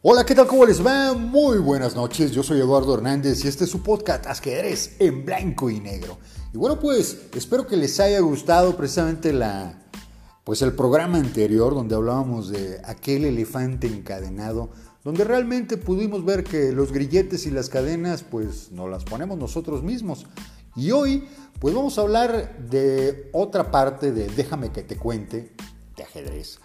Hola, ¿qué tal? ¿Cómo les va? Muy buenas noches, yo soy Eduardo Hernández y este es su podcast Ajedrez en blanco y negro. Y bueno, pues espero que les haya gustado precisamente la, pues el programa anterior donde hablábamos de aquel elefante encadenado, donde realmente pudimos ver que los grilletes y las cadenas pues nos las ponemos nosotros mismos. Y hoy pues vamos a hablar de otra parte de Déjame que te cuente de ajedrez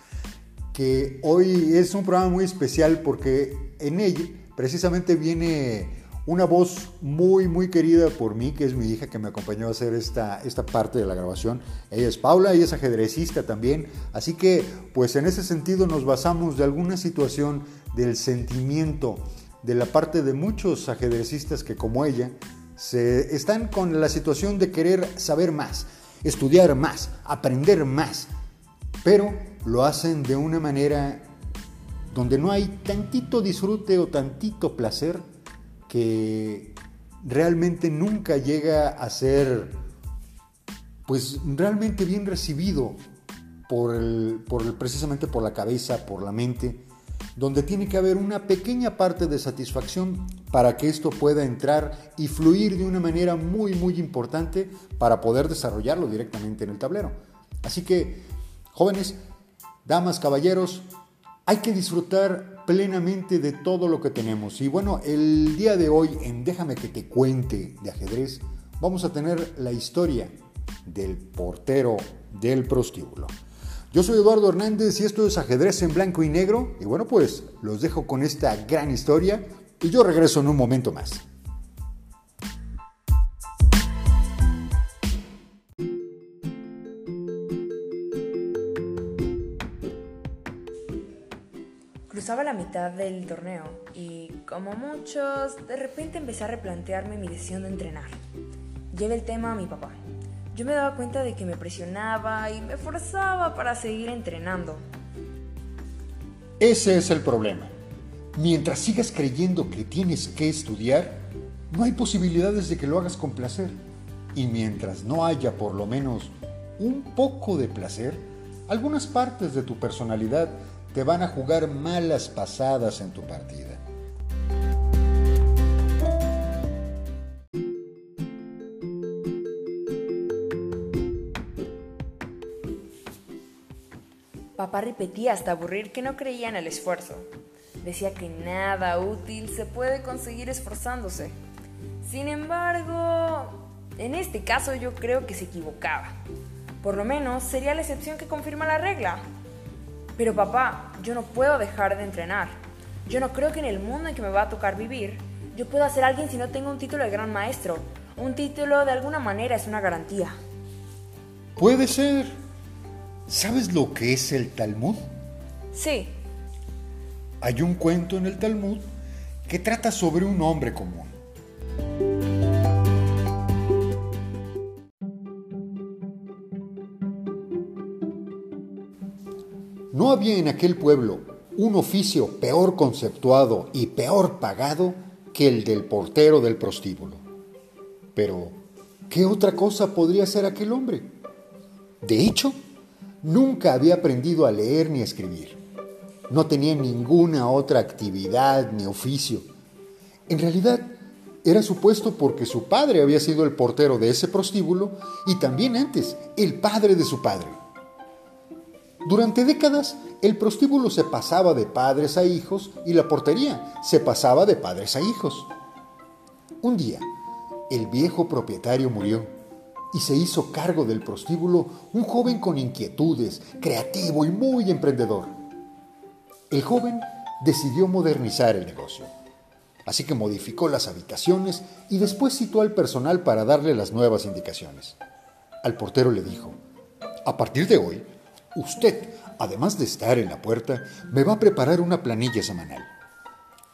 que hoy es un programa muy especial porque en él precisamente viene una voz muy, muy querida por mí, que es mi hija que me acompañó a hacer esta, esta parte de la grabación. Ella es Paula, ella es ajedrecista también. Así que, pues en ese sentido nos basamos de alguna situación del sentimiento de la parte de muchos ajedrecistas que como ella se están con la situación de querer saber más, estudiar más, aprender más, pero lo hacen de una manera donde no hay tantito disfrute o tantito placer que realmente nunca llega a ser pues realmente bien recibido por el, por el, precisamente por la cabeza, por la mente, donde tiene que haber una pequeña parte de satisfacción para que esto pueda entrar y fluir de una manera muy muy importante para poder desarrollarlo directamente en el tablero. Así que, jóvenes, Damas, caballeros, hay que disfrutar plenamente de todo lo que tenemos. Y bueno, el día de hoy en Déjame que te cuente de ajedrez, vamos a tener la historia del portero del prostíbulo. Yo soy Eduardo Hernández y esto es ajedrez en blanco y negro. Y bueno, pues los dejo con esta gran historia y yo regreso en un momento más. La mitad del torneo y, como muchos, de repente empecé a replantearme mi decisión de entrenar. Llevé el tema a mi papá. Yo me daba cuenta de que me presionaba y me forzaba para seguir entrenando. Ese es el problema. Mientras sigas creyendo que tienes que estudiar, no hay posibilidades de que lo hagas con placer. Y mientras no haya por lo menos un poco de placer, algunas partes de tu personalidad te van a jugar malas pasadas en tu partida. Papá repetía hasta aburrir que no creía en el esfuerzo. Decía que nada útil se puede conseguir esforzándose. Sin embargo, en este caso yo creo que se equivocaba. Por lo menos sería la excepción que confirma la regla. Pero papá, yo no puedo dejar de entrenar. Yo no creo que en el mundo en que me va a tocar vivir, yo pueda ser alguien si no tengo un título de gran maestro. Un título de alguna manera es una garantía. Puede ser. ¿Sabes lo que es el Talmud? Sí. Hay un cuento en el Talmud que trata sobre un hombre común. No había en aquel pueblo un oficio peor conceptuado y peor pagado que el del portero del prostíbulo. Pero, ¿qué otra cosa podría ser aquel hombre? De hecho, nunca había aprendido a leer ni a escribir. No tenía ninguna otra actividad ni oficio. En realidad, era supuesto porque su padre había sido el portero de ese prostíbulo y también antes el padre de su padre. Durante décadas, el prostíbulo se pasaba de padres a hijos y la portería se pasaba de padres a hijos. Un día, el viejo propietario murió y se hizo cargo del prostíbulo un joven con inquietudes, creativo y muy emprendedor. El joven decidió modernizar el negocio, así que modificó las habitaciones y después citó al personal para darle las nuevas indicaciones. Al portero le dijo, a partir de hoy, Usted, además de estar en la puerta, me va a preparar una planilla semanal.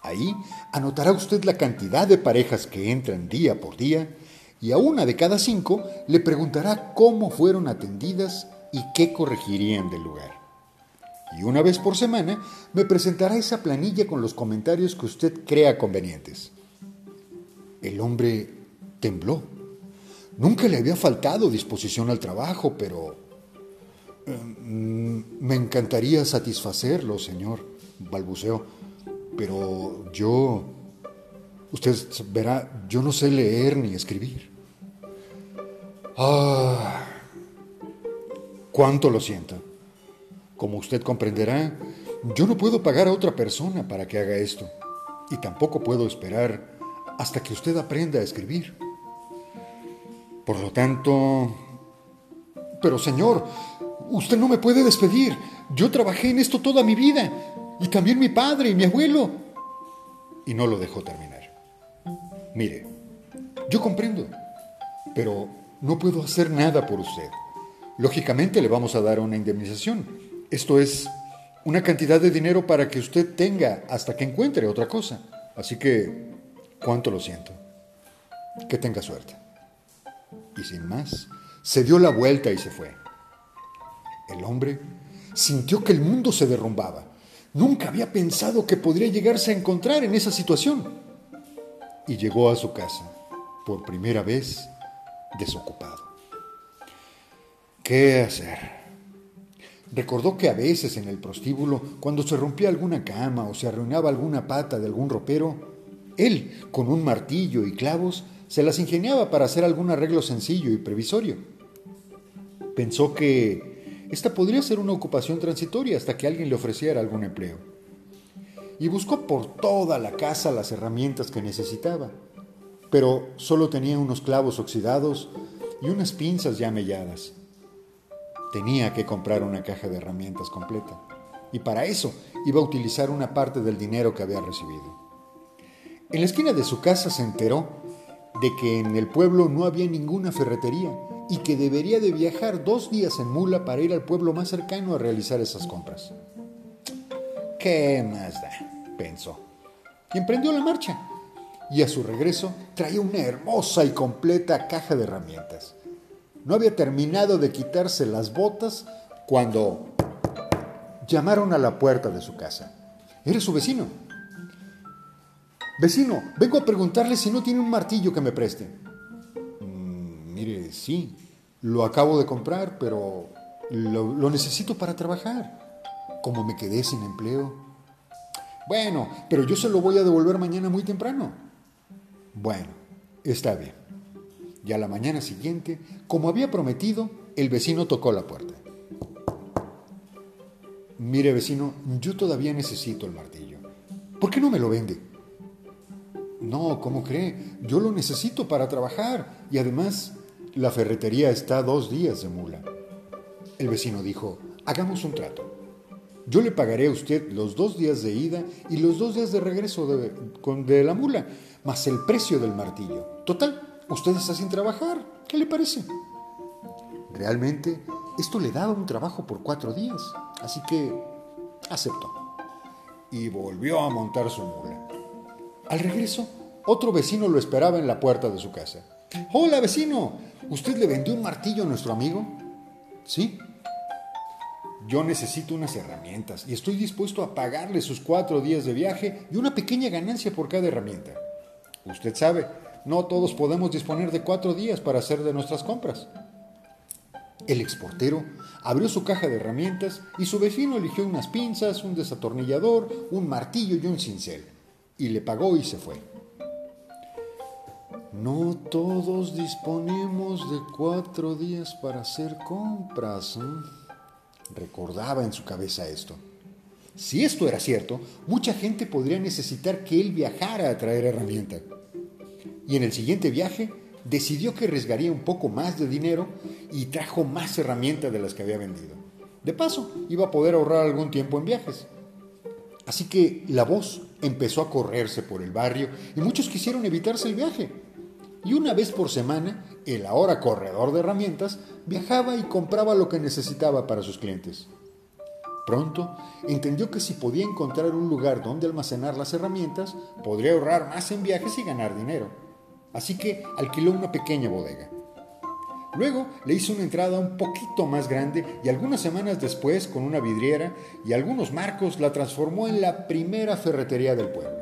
Ahí anotará usted la cantidad de parejas que entran día por día y a una de cada cinco le preguntará cómo fueron atendidas y qué corregirían del lugar. Y una vez por semana me presentará esa planilla con los comentarios que usted crea convenientes. El hombre tembló. Nunca le había faltado disposición al trabajo, pero me encantaría satisfacerlo, señor, balbuceó, pero yo, usted verá, yo no sé leer ni escribir. Ah, cuánto lo siento. Como usted comprenderá, yo no puedo pagar a otra persona para que haga esto, y tampoco puedo esperar hasta que usted aprenda a escribir. Por lo tanto... Pero señor, usted no me puede despedir. Yo trabajé en esto toda mi vida, y también mi padre y mi abuelo. Y no lo dejó terminar. Mire, yo comprendo, pero no puedo hacer nada por usted. Lógicamente le vamos a dar una indemnización. Esto es una cantidad de dinero para que usted tenga hasta que encuentre otra cosa. Así que, cuánto lo siento. Que tenga suerte. Y sin más, se dio la vuelta y se fue. El hombre sintió que el mundo se derrumbaba. Nunca había pensado que podría llegarse a encontrar en esa situación. Y llegó a su casa, por primera vez, desocupado. ¿Qué hacer? Recordó que a veces en el prostíbulo, cuando se rompía alguna cama o se arruinaba alguna pata de algún ropero, él, con un martillo y clavos, se las ingeniaba para hacer algún arreglo sencillo y previsorio. Pensó que esta podría ser una ocupación transitoria hasta que alguien le ofreciera algún empleo. Y buscó por toda la casa las herramientas que necesitaba, pero solo tenía unos clavos oxidados y unas pinzas ya melladas. Tenía que comprar una caja de herramientas completa. Y para eso iba a utilizar una parte del dinero que había recibido. En la esquina de su casa se enteró de que en el pueblo no había ninguna ferretería y que debería de viajar dos días en mula para ir al pueblo más cercano a realizar esas compras. ¿Qué más da? pensó. Y emprendió la marcha. Y a su regreso traía una hermosa y completa caja de herramientas. No había terminado de quitarse las botas cuando llamaron a la puerta de su casa. Era su vecino. Vecino, vengo a preguntarle si no tiene un martillo que me preste. Mire, sí, lo acabo de comprar, pero lo necesito para trabajar. Como me quedé sin empleo. Bueno, pero yo se lo voy a devolver mañana muy temprano. Bueno, está bien. Y a la mañana siguiente, como había prometido, el vecino tocó la puerta. Mire vecino, yo todavía necesito el martillo. ¿Por qué no me lo vende? No, ¿cómo cree? Yo lo necesito para trabajar y además la ferretería está dos días de mula. El vecino dijo, hagamos un trato. Yo le pagaré a usted los dos días de ida y los dos días de regreso de, de la mula, más el precio del martillo. Total, usted está sin trabajar. ¿Qué le parece? Realmente, esto le daba un trabajo por cuatro días, así que aceptó. Y volvió a montar su mula. Al regreso, otro vecino lo esperaba en la puerta de su casa. Hola, vecino, ¿usted le vendió un martillo a nuestro amigo? Sí. Yo necesito unas herramientas y estoy dispuesto a pagarle sus cuatro días de viaje y una pequeña ganancia por cada herramienta. Usted sabe, no todos podemos disponer de cuatro días para hacer de nuestras compras. El exportero abrió su caja de herramientas y su vecino eligió unas pinzas, un desatornillador, un martillo y un cincel. Y le pagó y se fue. No todos disponemos de cuatro días para hacer compras. ¿eh? Recordaba en su cabeza esto. Si esto era cierto, mucha gente podría necesitar que él viajara a traer herramientas y en el siguiente viaje decidió que arriesgaría un poco más de dinero y trajo más herramientas de las que había vendido. De paso, iba a poder ahorrar algún tiempo en viajes. Así que la voz empezó a correrse por el barrio y muchos quisieron evitarse el viaje. Y una vez por semana, el ahora corredor de herramientas viajaba y compraba lo que necesitaba para sus clientes. Pronto entendió que si podía encontrar un lugar donde almacenar las herramientas, podría ahorrar más en viajes y ganar dinero así que alquiló una pequeña bodega. Luego le hizo una entrada un poquito más grande y algunas semanas después, con una vidriera y algunos marcos, la transformó en la primera ferretería del pueblo.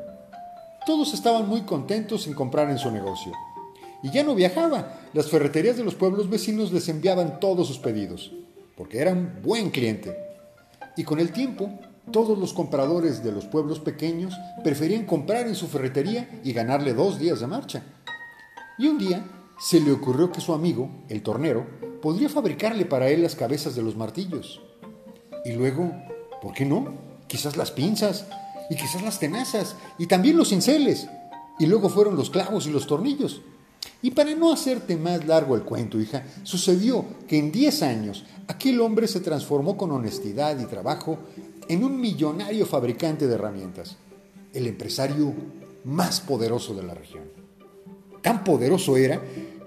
Todos estaban muy contentos en comprar en su negocio. Y ya no viajaba, las ferreterías de los pueblos vecinos les enviaban todos sus pedidos, porque era un buen cliente. Y con el tiempo todos los compradores de los pueblos pequeños preferían comprar en su ferretería y ganarle dos días de marcha. Y un día se le ocurrió que su amigo, el tornero, podría fabricarle para él las cabezas de los martillos. Y luego, ¿por qué no? Quizás las pinzas, y quizás las tenazas, y también los cinceles. Y luego fueron los clavos y los tornillos. Y para no hacerte más largo el cuento, hija, sucedió que en 10 años aquel hombre se transformó con honestidad y trabajo en un millonario fabricante de herramientas, el empresario más poderoso de la región. Tan poderoso era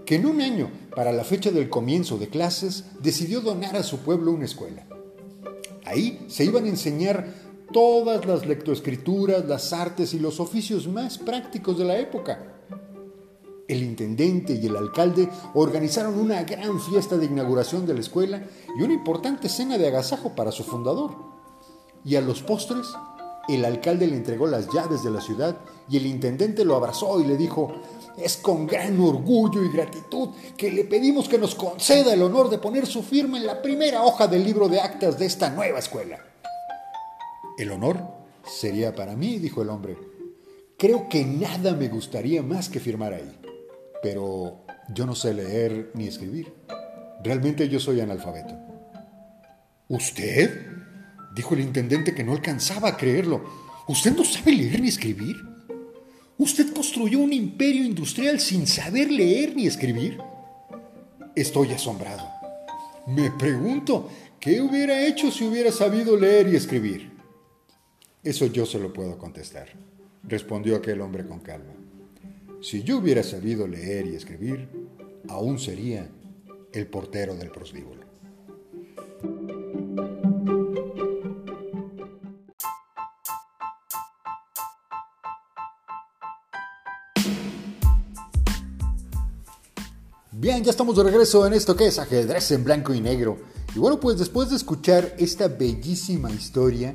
que en un año, para la fecha del comienzo de clases, decidió donar a su pueblo una escuela. Ahí se iban a enseñar todas las lectoescrituras, las artes y los oficios más prácticos de la época. El intendente y el alcalde organizaron una gran fiesta de inauguración de la escuela y una importante cena de agasajo para su fundador. Y a los postres, el alcalde le entregó las llaves de la ciudad y el intendente lo abrazó y le dijo, es con gran orgullo y gratitud que le pedimos que nos conceda el honor de poner su firma en la primera hoja del libro de actas de esta nueva escuela. El honor sería para mí, dijo el hombre. Creo que nada me gustaría más que firmar ahí, pero yo no sé leer ni escribir. Realmente yo soy analfabeto. ¿Usted? Dijo el intendente que no alcanzaba a creerlo. ¿Usted no sabe leer ni escribir? ¿Usted construyó un imperio industrial sin saber leer ni escribir? Estoy asombrado. Me pregunto, ¿qué hubiera hecho si hubiera sabido leer y escribir? Eso yo se lo puedo contestar, respondió aquel hombre con calma. Si yo hubiera sabido leer y escribir, aún sería el portero del prostíbulo. Bien, ya estamos de regreso en esto que es ajedrez en blanco y negro. Y bueno, pues después de escuchar esta bellísima historia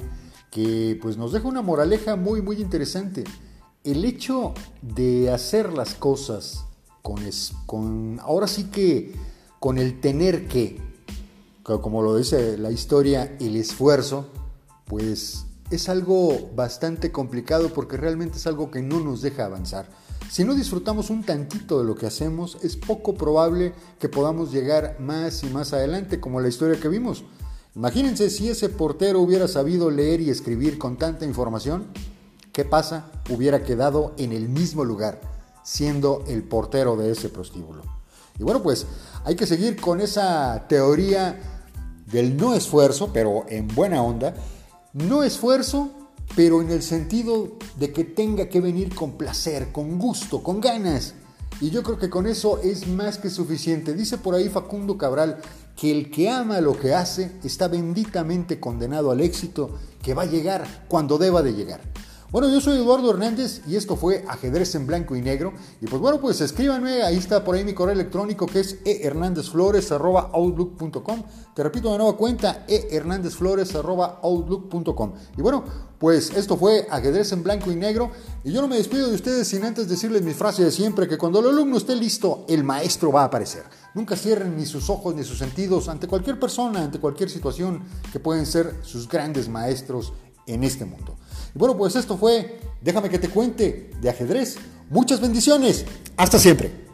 que pues nos deja una moraleja muy muy interesante. El hecho de hacer las cosas con, con ahora sí que con el tener que, como lo dice la historia, el esfuerzo, pues es algo bastante complicado porque realmente es algo que no nos deja avanzar. Si no disfrutamos un tantito de lo que hacemos, es poco probable que podamos llegar más y más adelante, como la historia que vimos. Imagínense si ese portero hubiera sabido leer y escribir con tanta información, ¿qué pasa? Hubiera quedado en el mismo lugar, siendo el portero de ese prostíbulo. Y bueno, pues hay que seguir con esa teoría del no esfuerzo, pero en buena onda. No esfuerzo, pero en el sentido de que tenga que venir con placer, con gusto, con ganas. Y yo creo que con eso es más que suficiente. Dice por ahí Facundo Cabral que el que ama lo que hace está benditamente condenado al éxito que va a llegar cuando deba de llegar. Bueno, yo soy Eduardo Hernández y esto fue Ajedrez en Blanco y Negro. Y pues bueno, pues escríbanme, ahí está por ahí mi correo electrónico que es ehernandezflores.outlook.com. Te repito de nueva cuenta, ehernandezflores.outlook.com. Y bueno, pues esto fue Ajedrez en Blanco y Negro. Y yo no me despido de ustedes sin antes decirles mi frase de siempre, que cuando el alumno esté listo, el maestro va a aparecer. Nunca cierren ni sus ojos ni sus sentidos ante cualquier persona, ante cualquier situación que pueden ser sus grandes maestros en este mundo. Y bueno, pues esto fue, déjame que te cuente, de ajedrez. Muchas bendiciones. Hasta siempre.